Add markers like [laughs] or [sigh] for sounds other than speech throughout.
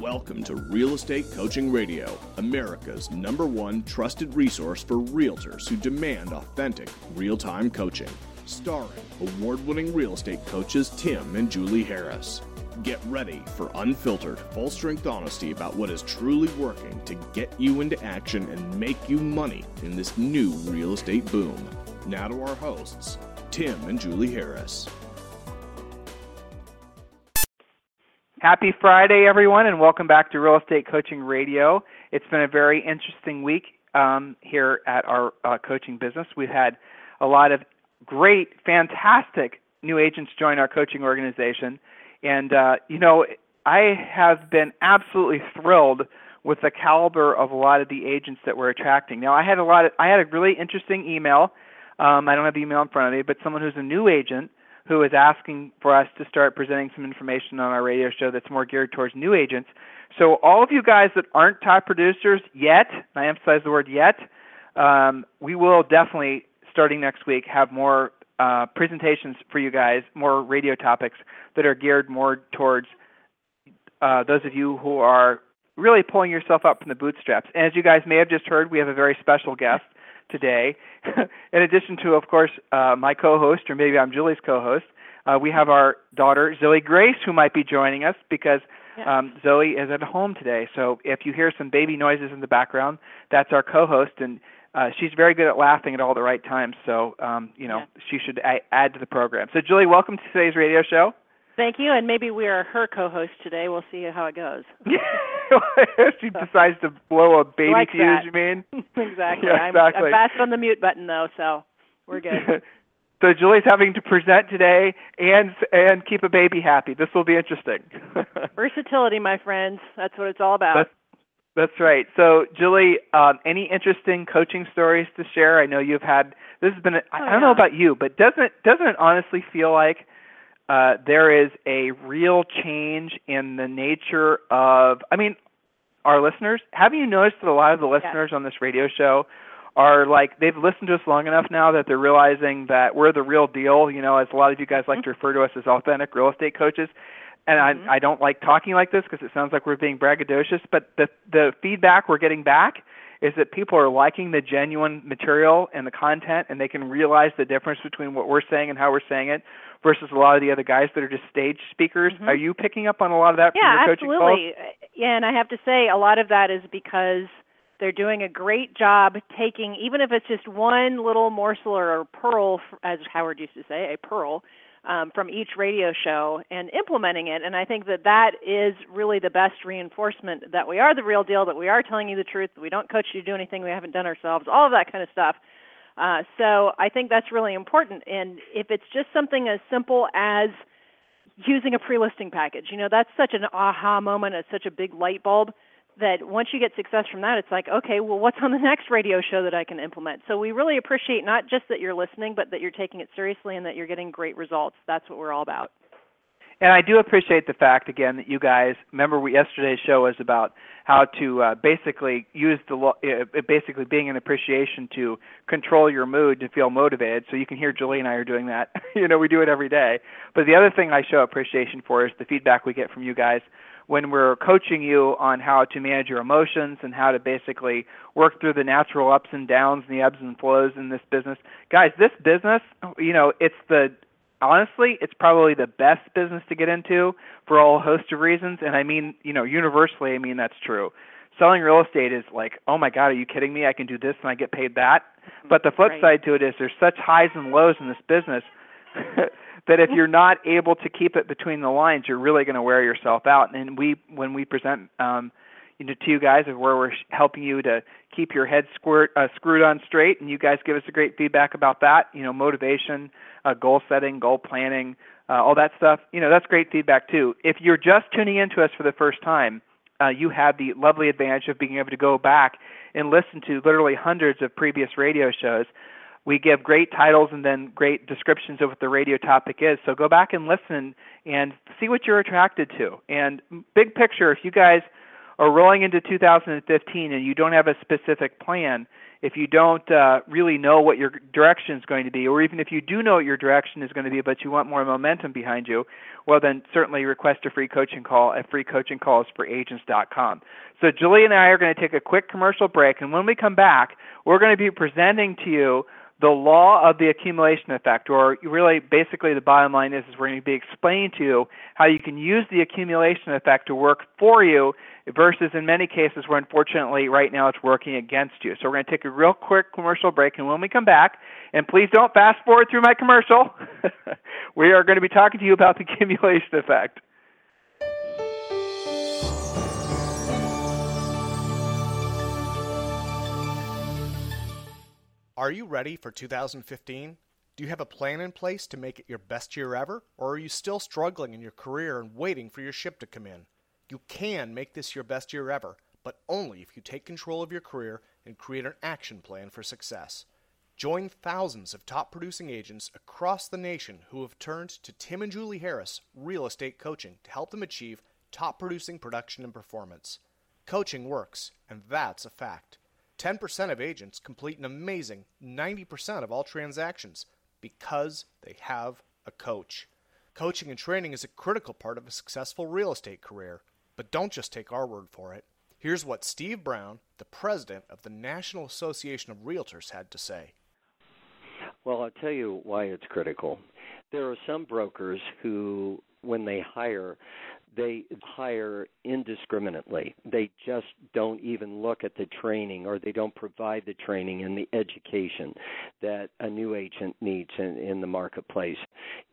Welcome to Real Estate Coaching Radio, America's number one trusted resource for realtors who demand authentic, real time coaching. Starring award winning real estate coaches Tim and Julie Harris. Get ready for unfiltered, full strength honesty about what is truly working to get you into action and make you money in this new real estate boom. Now to our hosts, Tim and Julie Harris. Happy Friday, everyone, and welcome back to Real Estate Coaching Radio. It's been a very interesting week um, here at our uh, coaching business. We've had a lot of great, fantastic new agents join our coaching organization. And, uh, you know, I have been absolutely thrilled with the caliber of a lot of the agents that we're attracting. Now, I had a lot of, I had a really interesting email. Um, I don't have the email in front of me, but someone who's a new agent who is asking for us to start presenting some information on our radio show that's more geared towards new agents. So all of you guys that aren't top producers yet, I emphasize the word yet, um, we will definitely starting next week have more uh, presentations for you guys, more radio topics that are geared more towards uh, those of you who are really pulling yourself up from the bootstraps. And as you guys may have just heard, we have a very special guest today. [laughs] In addition to, of course, uh, my co-host, or maybe I'm Julie's co-host, uh, we have our daughter Zoe Grace, who might be joining us because um, Zoe is at home today. So if you hear some baby noises in the background, that's our co-host, and uh, she's very good at laughing at all the right times. So um, you know Yeah. she should a- add to the program. So Julie, welcome to today's radio show. Thank you, and maybe we are her co-host today. We'll see how it goes. [laughs] she decides to blow a baby Like fuse. You mean? [laughs] exactly. Yeah, I'm, exactly. I'm fast on the mute button though, so we're good. [laughs] so Julie's having to present today and and keep a baby happy. This will be interesting. Versatility, my friends. That's what it's all about. That's that's right. So Julie, um, any interesting coaching stories to share? I know you've had. This has been. A, I Oh, I don't know about you, but doesn't doesn't it honestly feel like uh, there is a real change in the nature of? I mean, our listeners. Have you noticed that a lot of the listeners on this radio show are like they've listened to us long enough now that they're realizing that we're the real deal. You know, as a lot of you guys like to refer to us as authentic real estate coaches. And Mhm. I, I don't like talking like this because it sounds like we're being braggadocious. But the the feedback we're getting back is that people are liking the genuine material and the content, and they can realize the difference between what we're saying and how we're saying it versus a lot of the other guys that are just stage speakers. Mhm. Are you picking up on a lot of that from yeah, your coaching calls? Yeah, absolutely. Yeah, and I have to say a lot of that is because they're doing a great job taking even if it's just one little morsel or a pearl as Howard used to say, a pearl um, from each radio show and implementing it. And I think that that is really the best reinforcement that we are the real deal, that we are telling you the truth, that we don't coach you to do anything we haven't done ourselves, all of that kind of stuff. Uh, so I think that's really important. And if it's just something as simple as using a pre-listing package, you know, that's such an aha moment. It's such a big light bulb that once you get success from that, it's like, okay, well, what's on the next radio show that I can implement? So we really appreciate not just that you're listening, but that you're taking it seriously and that you're getting great results. That's what we're all about. And I do appreciate the fact again that you guys remember we, yesterday's show was about how to uh, basically use the uh, basically being an appreciation to control your mood to feel motivated. So you can hear Julie and I are doing that. [laughs] you know, we do it every day. But the other thing I show appreciation for is the feedback we get from you guys when we're coaching you on how to manage your emotions and how to basically work through the natural ups and downs and the ebbs and flows in this business. Guys, this business, you know, it's the honestly, it's probably the best business to get into for all a host of reasons. And I mean, you know, universally, I mean that's true. Selling real estate is like, oh my God, are you kidding me? I can do this and I get paid that. Mm-hmm. But the flip Right. side to it is there's such highs and lows in this business [laughs] that if you're not able to keep it between the lines, you're really going to wear yourself out. And we, when we present, um, you know, to you guys of where we're helping you to keep your head squirt, uh, screwed on straight, and you guys give us a great feedback about that. You know, motivation, uh, goal setting, goal planning, uh, all that stuff. You know, that's great feedback too. If you're just tuning into us for the first time, uh, you have the lovely advantage of being able to go back and listen to literally hundreds of previous radio shows. We give great titles and then great descriptions of what the radio topic is. So go back and listen and see what you're attracted to. And big picture, if you guys are rolling into 2015 and you don't have a specific plan, if you don't uh, really know what your direction is going to be, or even if you do know what your direction is going to be, but you want more momentum behind you, well, then certainly request a free coaching call at freecoachingcallsforagents.com. So Julie and I are going to take a quick commercial break, and when we come back, we're going to be presenting to you the law of the accumulation effect, or really basically the bottom line is, is we're going to be explaining to you how you can use the accumulation effect to work for you versus in many cases where unfortunately right now it's working against you. So we're going to take a real quick commercial break, and when we come back, and please don't fast forward through my commercial, [laughs] we are going to be talking to you about the accumulation effect. Are you ready for 2015? Do you have a plan in place to make it your best year ever? Or are you still struggling in your career and waiting for your ship to come in? You can make this your best year ever, but only if you take control of your career and create an action plan for success. Join thousands of top producing agents across the nation who have turned to Tim and Julie Harris Real Estate Coaching to help them achieve top producing production and performance. Coaching works, and that's a fact. 10% of agents complete an amazing 90% of all transactions because they have a coach. Coaching and training is a critical part of a successful real estate career, but don't just take our word for it. Here's what Steve Brown, the president of the National Association of Realtors, had to say. Well, I'll tell you why it's critical. There are some brokers who, when they hire, they hire indiscriminately. They just don't even look at the training or they don't provide the training and the education that a new agent needs in, in the marketplace.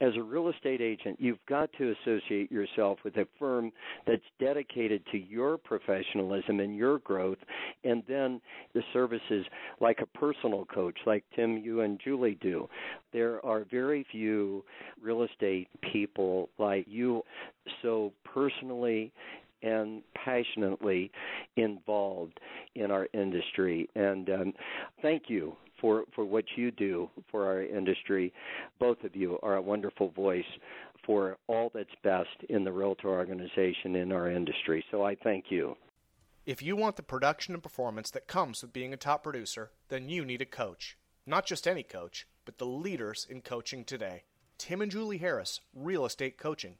As a real estate agent, you've got to associate yourself with a firm that's dedicated to your professionalism and your growth, and then the services like a personal coach, like Tim, you and Julie do. There are very few real estate people like you so personally and passionately involved in our industry. And um, thank you for, for what you do for our industry. Both of you are a wonderful voice for all that's best in the realtor organization in our industry. So I thank you. If you want the production and performance that comes with being a top producer, then you need a coach. Not just any coach, but the leaders in coaching today. Tim and Julie Harris, Real Estate Coaching.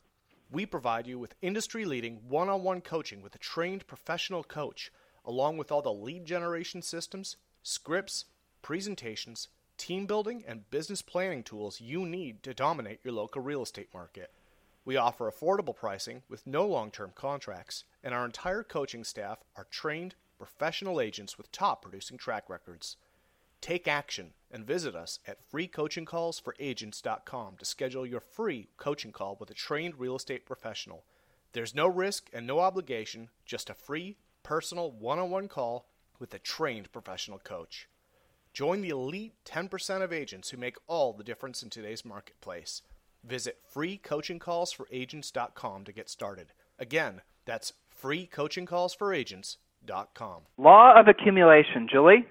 We provide you with industry leading one on one coaching with a trained professional coach, along with all the lead generation systems, scripts, presentations, team building, and business planning tools you need to dominate your local real estate market. We offer affordable pricing with no long term contracts, and our entire coaching staff are trained professional agents with top producing track records. Take action and visit us at freecoachingcallsforagents.com to schedule your free coaching call with a trained real estate professional. There's no risk and no obligation, just a free, personal one on one call with a trained professional coach. Join the elite 10% of agents who make all the difference in today's marketplace. Visit freecoachingcallsforagents.com to get started. Again, that's freecoachingcallsforagents.com. Law of accumulation, Julie?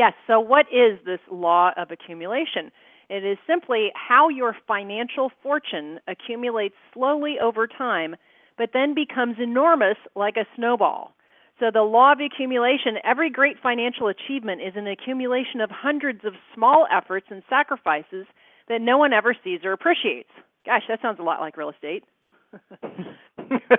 Yes, so what is this law of accumulation? It is simply how your financial fortune accumulates slowly over time, but then becomes enormous like a snowball. So, the law of accumulation every great financial achievement is an accumulation of hundreds of small efforts and sacrifices that no one ever sees or appreciates. Gosh, that sounds a lot like real estate. [laughs]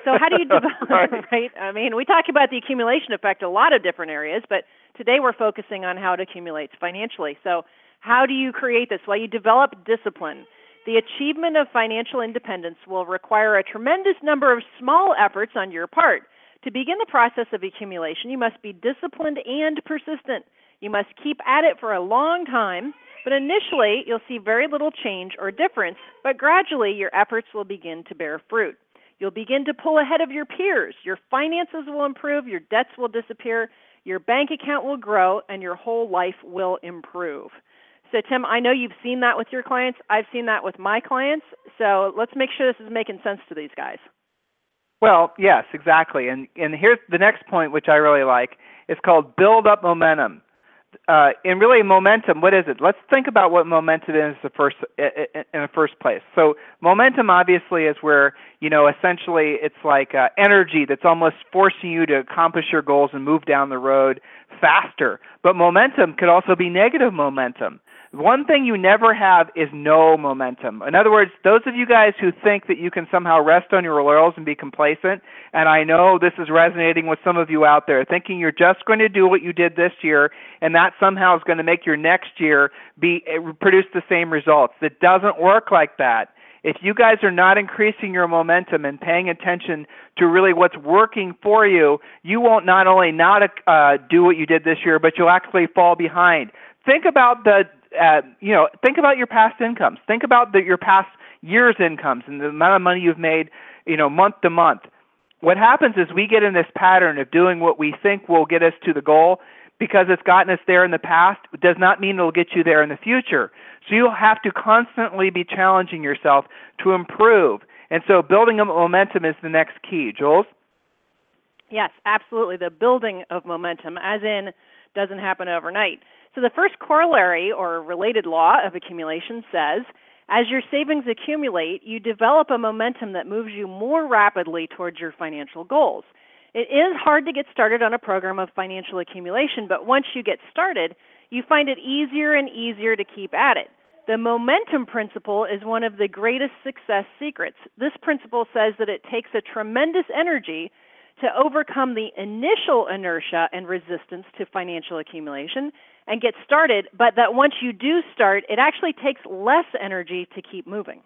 so how do you [laughs] develop right. [laughs] right? I mean, we talk about the accumulation effect a lot of different areas, but today we're focusing on how it accumulates financially. So how do you create this? Well, you develop discipline. The achievement of financial independence will require a tremendous number of small efforts on your part. To begin the process of accumulation, you must be disciplined and persistent. You must keep at it for a long time, but initially you'll see very little change or difference, but gradually your efforts will begin to bear fruit. You'll begin to pull ahead of your peers. Your finances will improve, your debts will disappear, your bank account will grow, and your whole life will improve. So, Tim, I know you've seen that with your clients. I've seen that with my clients. So, let's make sure this is making sense to these guys. Well, yes, exactly. And and here's the next point, which I really like. It's called build up momentum. Uh, and really momentum. What is it? Let's think about what momentum is the first in the first place. So momentum obviously is where you know essentially it's like uh, energy that's almost forcing you to accomplish your goals and move down the road faster. But momentum could also be negative momentum. One thing you never have is no momentum. In other words, those of you guys who think that you can somehow rest on your laurels and be complacent, and I know this is resonating with some of you out there, thinking you're just going to do what you did this year and that somehow is going to make your next year be eh, produce the same results. It doesn't work like that. If you guys are not increasing your momentum and paying attention to really what's working for you, you won't not only not uh, do what you did this year, but you'll actually fall behind. Think about the uh, you know, think about your past incomes. Think about the, your past year's incomes and the amount of money you've made, you know, month to month. What happens is we get in this pattern of doing what we think will get us to the goal because it's gotten us there in the past does not mean it'll get you there in the future. So you'll have to constantly be challenging yourself to improve. And so building a momentum is the next key. Jules? Yes, absolutely. The building of momentum, as in, doesn't happen overnight. So the first corollary or related law of accumulation says as your savings accumulate, you develop a momentum that moves you more rapidly towards your financial goals. It is hard to get started on a program of financial accumulation, but once you get started, you find it easier and easier to keep at it. The momentum principle is one of the greatest success secrets. This principle says that it takes a tremendous energy to overcome the initial inertia and resistance to financial accumulation and get started, but that once you do start, it actually takes less energy to keep moving.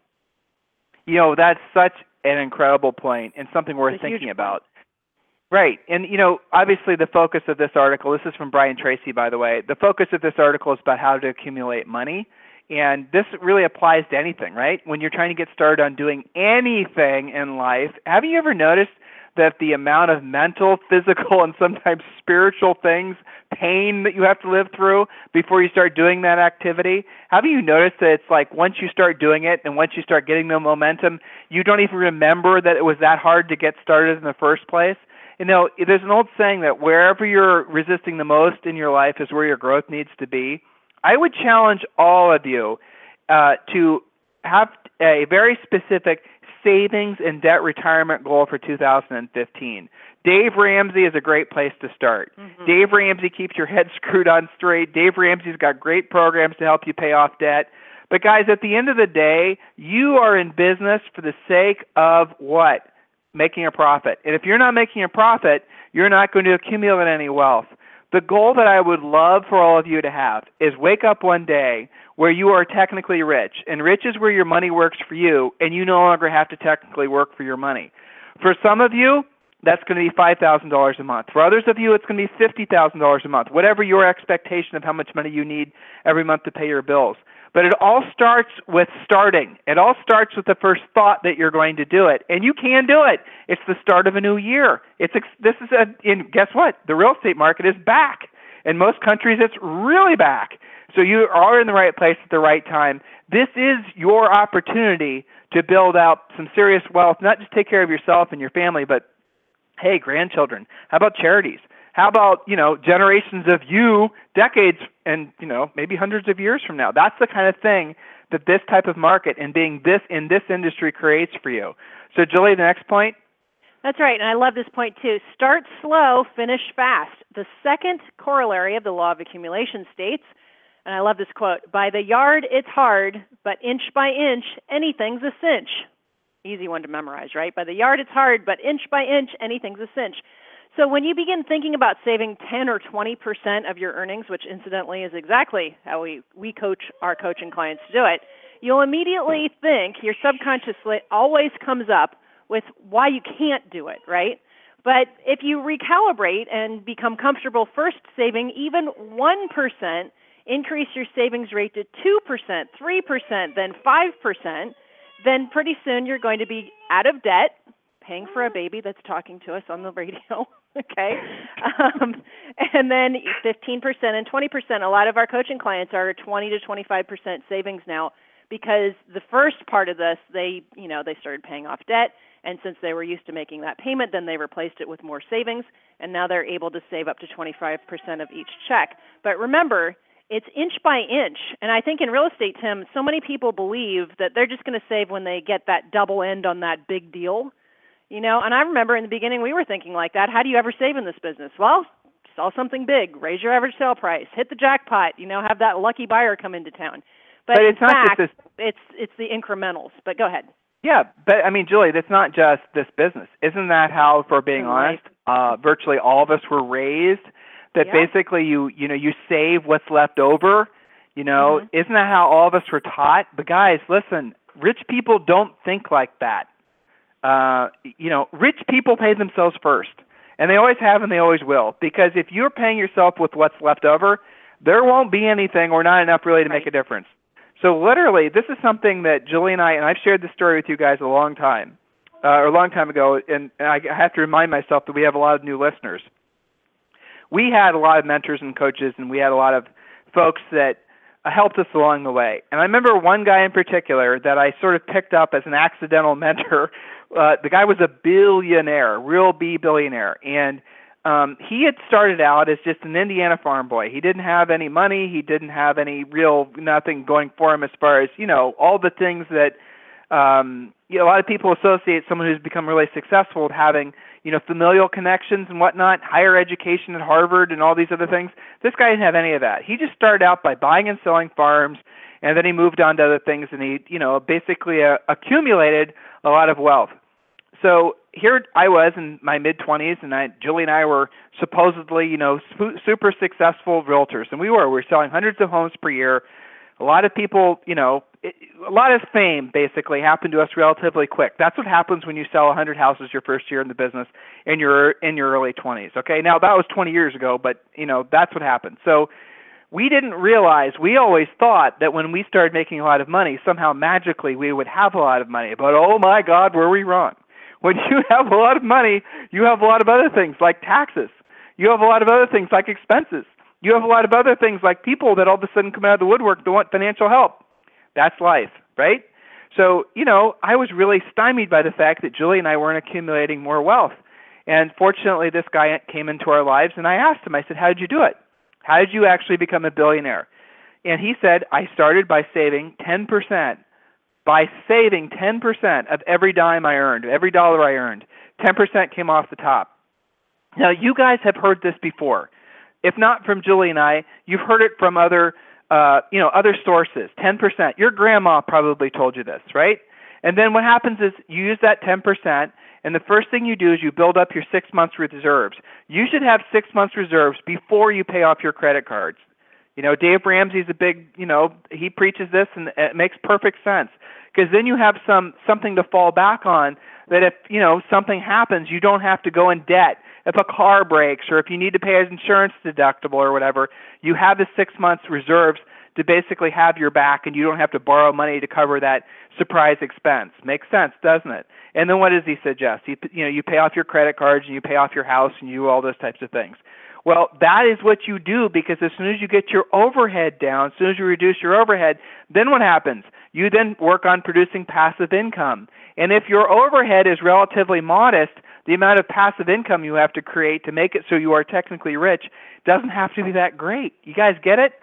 You know, that's such an incredible point and something worth thinking about. Right. And, you know, obviously the focus of this article, this is from Brian Tracy, by the way, the focus of this article is about how to accumulate money. And this really applies to anything, right? When you're trying to get started on doing anything in life, have you ever noticed that the amount of mental, [laughs] physical, and sometimes spiritual things, pain that you have to live through before you start doing that activity. Have you noticed that it's like once you start doing it and once you start getting the momentum, you don't even remember that it was that hard to get started in the first place? You know, there's an old saying that wherever you're resisting the most in your life is where your growth needs to be. I would challenge all of you uh, to have a very specific savings and debt retirement goal for 2015. Dave Ramsey is a great place to start. Mm-hmm. Dave Ramsey keeps your head [laughs] screwed on straight. Dave Ramsey's got great programs to help you pay off debt. But guys, at the end of the day, you are in business for the sake of what? Making a profit. And if you're not making a profit, you're not going to accumulate any wealth. The goal that I would love for all of you to have is wake up one day where you are technically rich. And rich is where your money works for you, and you no longer have to technically work for your money. For some of you, that's going to be $5,000 a month. For others of you, it's going to be $50,000 a month, whatever your expectation of how much money you need every month to pay your bills. But it all starts with starting. It all starts with the first thought that you're going to do it, and you can do it. It's the start of a new year. It's this is a in guess what? The real estate market is back. In most countries, it's really back. So you are in the right place at the right time. This is your opportunity to build out some serious wealth, not just take care of yourself and your family, but hey, grandchildren. How about charities? How about, you know, generations of you, decades and, you know, maybe hundreds of years from now? That's the kind of thing that this type of market and being this in this industry creates for you. So Julie, the next point? That's right, and I love this point too. Start slow, finish fast. The second corollary of the law of accumulation states and I love this quote By the yard, it's hard, but inch by inch, anything's a cinch. Easy one to memorize, right? By the yard, it's hard, but inch by inch, anything's a cinch. So when you begin thinking about saving 10 or 20% of your earnings, which incidentally is exactly how we, we coach our coaching clients to do it, you'll immediately think, your subconscious always comes up with why you can't do it, right? But if you recalibrate and become comfortable first saving even 1%, increase your savings rate to 2%, 3%, then 5%, then pretty soon you're going to be out of debt, paying for a baby that's talking to us on the radio. [laughs] okay. Um, and then 15% and 20%. A lot of our coaching clients are 20 to 25% savings now because the first part of this, they, you know, they started paying off debt And since they were used to making that payment, then they replaced it with more savings, and now they're able to save up to 25% of each check. But remember, it's inch by inch. And I think in real estate, Tim, so many people believe that they're just going to save when they get that double end on that big deal. You know, and I remember in the beginning we were thinking like that. How do you ever save in this business? Well, sell something big, raise your average sale price, hit the jackpot, you know, have that lucky buyer come into town. But, but it's not fact, just this. It's it's the incrementals. But go ahead. Yeah, but I mean, Julie, that's not just this business. Isn't that how, for being right. honest, uh, virtually all of us were raised? That Yeah. basically you you know you save what's left over. You know, Mhm. isn't that how all of us were taught? But guys, listen, rich people don't think like that. Uh, you know, rich people pay themselves first, and they always have, and they always will. Because if you're paying yourself with what's left over, there won't be anything or not enough really to make a difference. So literally, this is something that Julie and I, and I've shared this story with you guys a long time, uh, or a long time ago, and, and I have to remind myself that we have a lot of new listeners. We had a lot of mentors and coaches, and we had a lot of folks that uh, helped us along the way. And I remember one guy in particular that I sort of picked up as an accidental [laughs] mentor. Uh, the guy was a billionaire, real B billionaire, and um, he had started out as just an Indiana farm boy. He didn't have any money. He didn't have any real nothing going for him as far as you know all the things that um, you know, a lot of people associate someone who's become really successful with having you know familial connections and whatnot, higher education at Harvard and all these other things. This guy didn't have any of that. He just started out by buying and selling farms, and then he moved on to other things, and he you know basically uh, accumulated a lot of wealth. So here I was in my mid 20s, and I, Julie and I were supposedly, you know, sp- super successful realtors, and we were. We were selling hundreds of homes per year. A lot of people, you know, it, a lot of fame basically happened to us relatively quick. That's what happens when you sell 100 houses your first year in the business in your in your early 20s. Okay, now that was 20 years ago, but you know that's what happened. So we didn't realize we always thought that when we started making a lot of money somehow magically we would have a lot of money but oh my god were we wrong when you [laughs] have a lot of money you have a lot of other things like taxes. You have a lot of other things like expenses. You have a lot of other things like people that all of a sudden come out of the woodwork that want financial help. That's life right? So you know i was really stymied by the fact that julie and i weren't accumulating more wealth. And fortunately this guy came into our lives and i asked him i said how did you do it? How did you actually become a billionaire? And he said, I started by saving 10%. By saving 10% of every dime I earned, every dollar I earned, 10% came off the top. Now, you guys have heard this before. If not from Julie and I, you've heard it from other, uh, you know, other sources. 10%. Your grandma probably told you this, right? And then what happens is you use that 10%, and the first thing you do is you build up your six months reserves. You should have six months reserves before you pay off your credit cards. You know, Dave Ramsey's a big, you know, he preaches this and it makes perfect sense because then you have some something to fall back on that if, you know, something happens, you don't have to go in debt. If a car breaks or if you need to pay an insurance deductible or whatever, you have the 6 months reserves to basically have your back and you don't have to borrow money to cover that surprise expense. Makes sense, doesn't it? And then what does he suggest? You you know, you pay off your credit cards and you pay off your house and you do all those types of things. Well, that is what you do because as soon as you get your overhead down, as soon as you reduce your overhead, then what happens? You then work on producing passive income. And if your overhead is relatively modest, the amount of passive income you have to create to make it so you are technically rich doesn't have to be that great. You guys get it?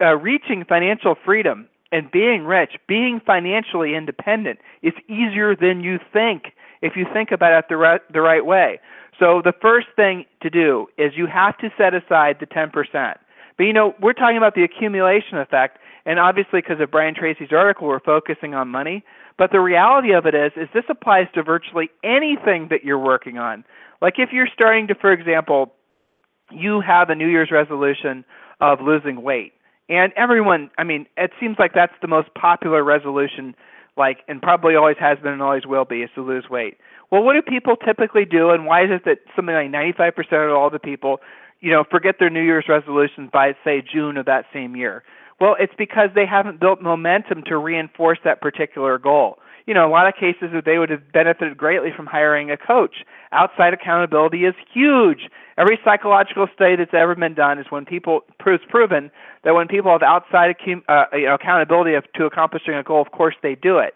Reaching financial freedom and being rich, being financially independent is easier than you think if you think about it the right, the right way. So the first thing to do is you have to set aside the 10%. But you know, we're talking about the accumulation effect, and obviously because of Brian Tracy's article, we're focusing on money. But the reality of it is, is this applies to virtually anything that you're working on. Like if you're starting to, for example, you have a New Year's resolution of losing weight, and everyone, I mean, it seems like that's the most popular resolution, like, and probably always has been and always will be, is to lose weight. Well, what do people typically do, and why is it that something like 95% of all the people, you know, forget their New Year's resolutions by say June of that same year? Well, it's because they haven't built momentum to reinforce that particular goal. You know, a lot of cases that they would have benefited greatly from hiring a coach. Outside accountability is huge. Every psychological study that's ever been done is when people proves proven that when people have outside uh, you know, accountability of, to accomplishing a goal, of course they do it.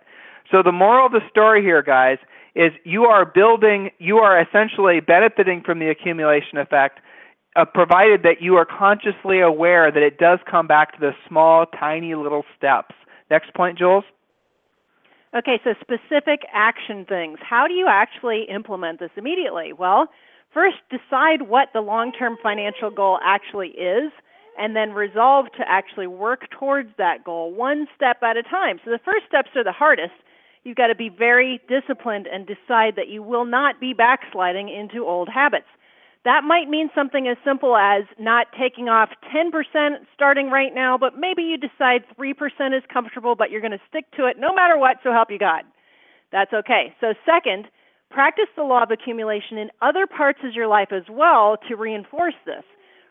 So the moral of the story here, guys, is you are building, you are essentially benefiting from the accumulation effect, uh, provided that you are consciously aware that it does come back to the small, tiny little steps. Next point, Jules. Okay, so specific action things. How do you actually implement this immediately? Well, first decide what the long term financial goal actually is, and then resolve to actually work towards that goal one step at a time. So the first steps are the hardest. You've got to be very disciplined and decide that you will not be backsliding into old habits. That might mean something as simple as not taking off 10% starting right now, but maybe you decide 3% is comfortable, but you're going to stick to it no matter what, so help you God. That's okay. So, second, practice the law of accumulation in other parts of your life as well to reinforce this.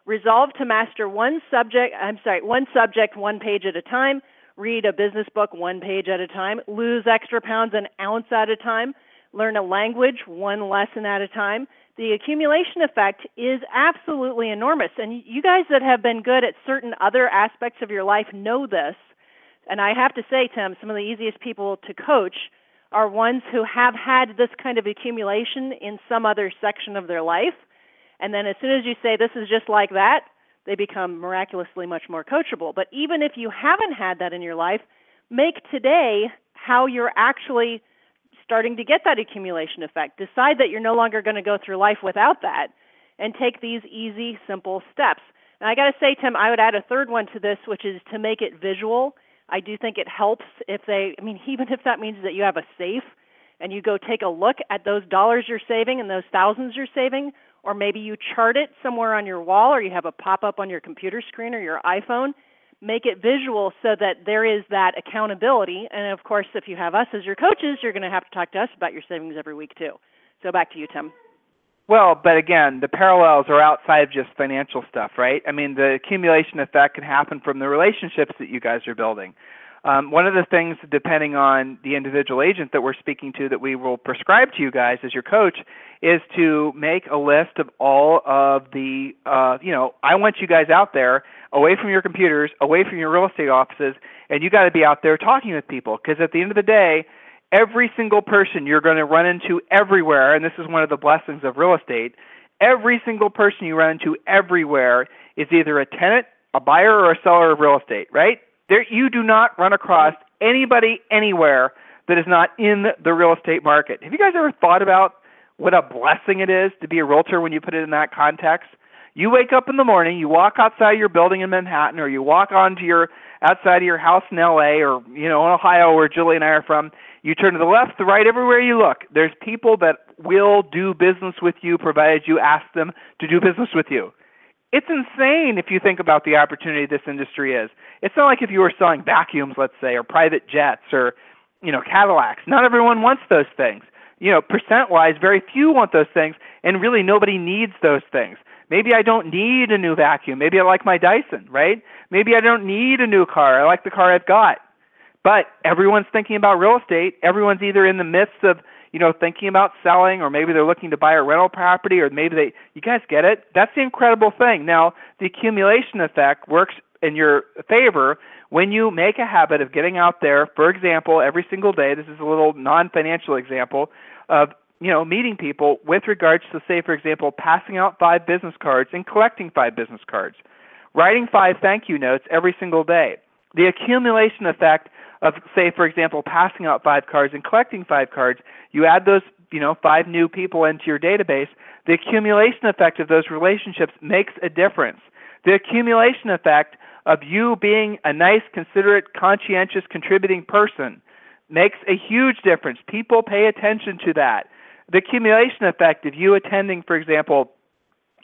Resolve to master one subject, I'm sorry, one subject one page at a time. Read a business book one page at a time. Lose extra pounds an ounce at a time. Learn a language one lesson at a time the accumulation effect is absolutely enormous. And you guys that have been good at certain other aspects of your life know this. And I have to say, Tim, some of the easiest people to coach are ones who have had this kind of accumulation in some other section of their life. And then as soon as you say this is just like that, they become miraculously much more coachable. But even if you haven't had that in your life, make today how you're actually starting to get that accumulation effect. Decide that you're no longer going to go through life without that and take these easy, simple steps. And I got to say, Tim, I would add a third one to this, which is to make it visual. I do think it helps if they, I mean, [laughs] even if that means that you have a safe and you go take a look at those dollars you're saving and those thousands you're saving, or maybe you chart it somewhere on your wall or you have a pop up on your computer screen or your iPhone make it visual so that there is that accountability. And of course, if you have us as your coaches, you're going to have to talk to us about your savings every week too. So back to you, Tim. Well, but again, the parallels are outside of just financial stuff, right? I mean, the accumulation effect can happen from the relationships that you guys are building. Um, one of the things, depending on the individual agent that we're speaking to, that we will prescribe to you guys as your coach, is to make a list of all of the, uh, you know, I want you guys out there, away from your computers, away from your real estate offices, and you got to be out there talking with people. Because at the end of the day, every single person you're going to run into everywhere, and this is one of the blessings of real estate, every single person you run into everywhere is either a tenant, a buyer, or a seller of real estate, right? There, you do not run across anybody anywhere that is not in the real estate market. Have you guys ever thought about what a blessing it is to be a realtor when you put it in that context? You wake up in the morning, you walk outside your building in Manhattan, or you walk onto your outside of your house in LA, or you know in Ohio, where Julie and I are from. You turn to the left, the right, everywhere you look. There's people that will do business with you, provided you ask them to do business with you. It's insane if you think about the opportunity this industry is. It's not like if you were selling vacuums, let's say, or private jets, or you know Cadillacs. Not everyone wants those things. You know, percent-wise, very few want those things, and really nobody needs those things. Maybe I don't need a new vacuum. Maybe I like my Dyson, right? Maybe I don't need a new car. I like the car I've got. But everyone's thinking about real estate. Everyone's either in the midst of you know, thinking about selling, or maybe they're looking to buy a rental property, or maybe they, you guys get it? That's the incredible thing. Now, the accumulation effect works in your favor when you make a habit of getting out there, for example, every single day. This is a little non financial example of you know, meeting people with regards to, say, for example, passing out five business cards and collecting five business cards, writing five thank you notes every single day. The accumulation effect of, say, for example, passing out five cards and collecting five cards, you add those, you know, five new people into your database, the accumulation effect of those relationships makes a difference. The accumulation effect of you being a nice, considerate, conscientious, contributing person makes a huge difference. People pay attention to that. The accumulation effect of you attending, for example,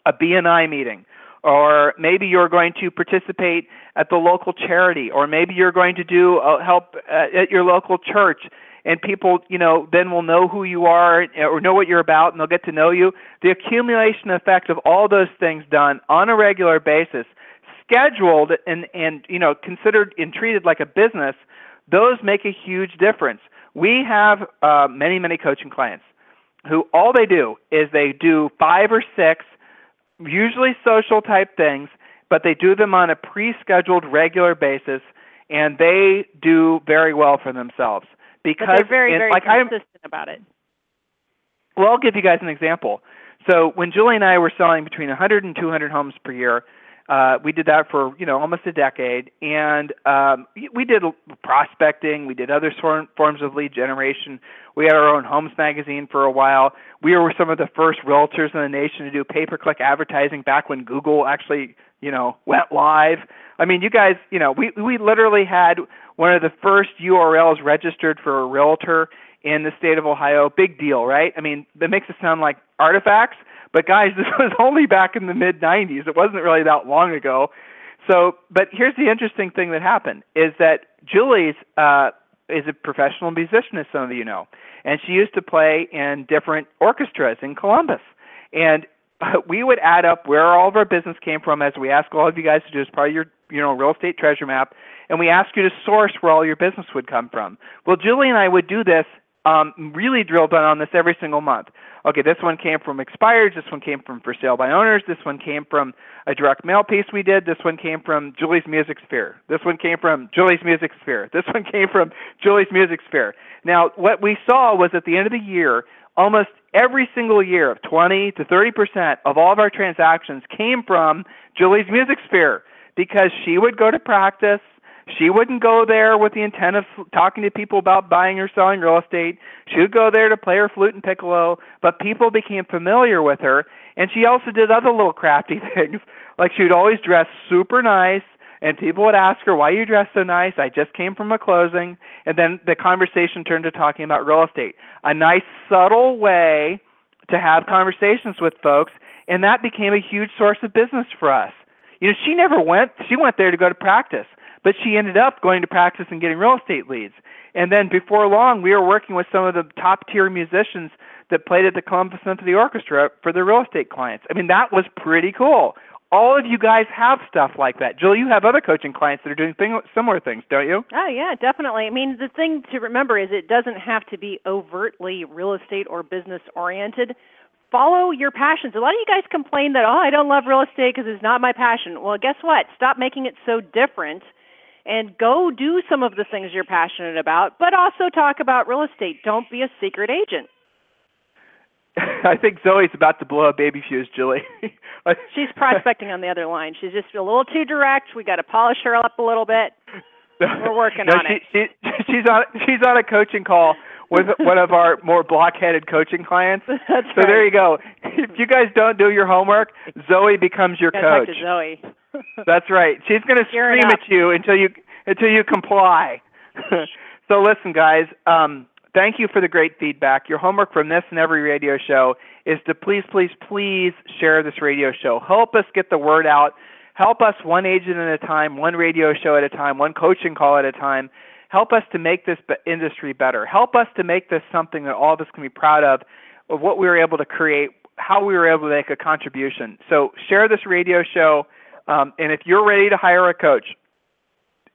a BNI meeting or maybe you're going to participate at the local charity, or maybe you're going to do uh, help uh, at your local church, and people, you know, then will know who you are or know what you're about, and they'll get to know you. The accumulation effect of all those things done on a regular basis, scheduled and and you know considered and treated like a business, those make a huge difference. We have uh, many many coaching clients who all they do is they do five or six usually social type things, but they do them on a pre-scheduled regular basis, and they do very well for themselves because but they're very very like consistent I'm, about it. Well, I'll give you guys an example. So when Julie and I were selling between 100 and 200 homes per year, uh, we did that for you know almost a decade, and um, we did prospecting. We did other forms of lead generation. We had our own homes magazine for a while. We were some of the first realtors in the nation to do pay-per-click advertising back when Google actually you know went live. I mean, you guys, you know, we we literally had one of the first URLs registered for a realtor in the state of Ohio. Big deal, right? I mean, that makes it sound like artifacts, but guys, [laughs] this was only back in the mid 90s. It wasn't really that long ago. So, but here's the interesting thing that happened is that Julie's uh, is a professional musician, as some of you know, and she used to play in different orchestras in Columbus. And we would add up where all of our business came from, as we ask all of you guys to do as part of your, you know, real estate treasure map, and we ask you to source where all your business would come from. Well, Julie and I would do this um, really drilled down on this every single month. Okay, this one came from expired. This one came from for sale by owners. This one came from a direct mail piece we did. This one came from Julie's Music Sphere. This one came from Julie's Music Sphere. This one came from Julie's Music Sphere. Now, what we saw was at the end of the year, almost every single year, of 20 to 30 percent of all of our transactions came from Julie's Music Sphere because she would go to practice she wouldn't go there with the intent of talking to people about buying or selling real estate. She would go there to play her flute and piccolo, but people became familiar with her. And she also did other little crafty [laughs] things. Like she would always dress super nice, and people would ask her, Why you dress so nice? I just came from a closing. And then the conversation turned to talking about real estate. A nice, subtle way to have conversations with folks, and that became a huge source of business for us. You know, she never went, she went there to go to practice. But she ended up going to practice and getting real estate leads. And then before long, we were working with some of the top tier musicians that played at the Columbus Symphony Orchestra for their real estate clients. I mean, that was pretty cool. All of you guys have stuff like that. Jill, you have other coaching clients that are doing thing, similar things, don't you? Oh, yeah, definitely. I mean, the thing to remember is it doesn't have to be overtly real estate or business oriented follow your passions. A lot of you guys complain that, oh, I don't love real estate because it's not my passion. Well, guess what? Stop making it so different and go do some of the things you're passionate about, but also talk about real estate. Don't be a secret agent. [laughs] I think Zoe's about to blow a baby fuse, Julie. [laughs] she's prospecting on the other line. She's just a little too direct. We got to polish her up a little bit. We're working [laughs] no, on she, it. She, she's on she's on a coaching call with [laughs] one of our more blockheaded coaching clients. [laughs] That's so right. there you go. If you guys don't do your homework, Zoe becomes your coach. To Zoe. [laughs] That's right. She's going to scream at you until you until you comply. so listen, guys. Um, thank you for the great feedback. Your homework from this and every radio show is to please, please, please share this radio show. Help us get the word out. Help us one agent at a time, one radio show at a time, one coaching call at a time. Help us to make this industry better. Help us to make this something that all of us can be proud of, of what we were able to create, how we were able to make a contribution. So share this radio show. Um, and if you're ready to hire a coach,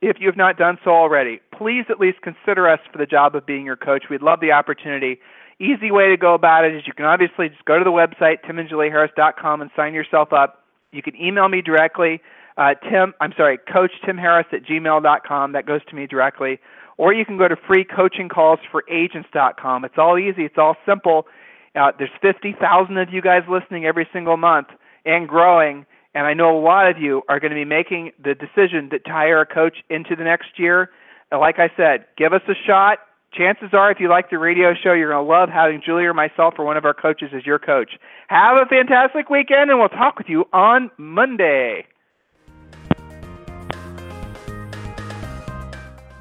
if you have not done so already, please at least consider us for the job of being your coach. We'd love the opportunity. Easy way to go about it is you can obviously just go to the website, timandjulieharris.com, and sign yourself up. You can email me directly, uh, Tim, I'm sorry, Coach Tim Harris at gmail.com. That goes to me directly. Or you can go to freecoachingcallsforagents.com. It's all easy, it's all simple. Uh, there's 50,000 of you guys listening every single month and growing and I know a lot of you are going to be making the decision to hire a coach into the next year. And like I said, give us a shot. Chances are, if you like the radio show, you're going to love having Julie or myself or one of our coaches as your coach. Have a fantastic weekend, and we'll talk with you on Monday.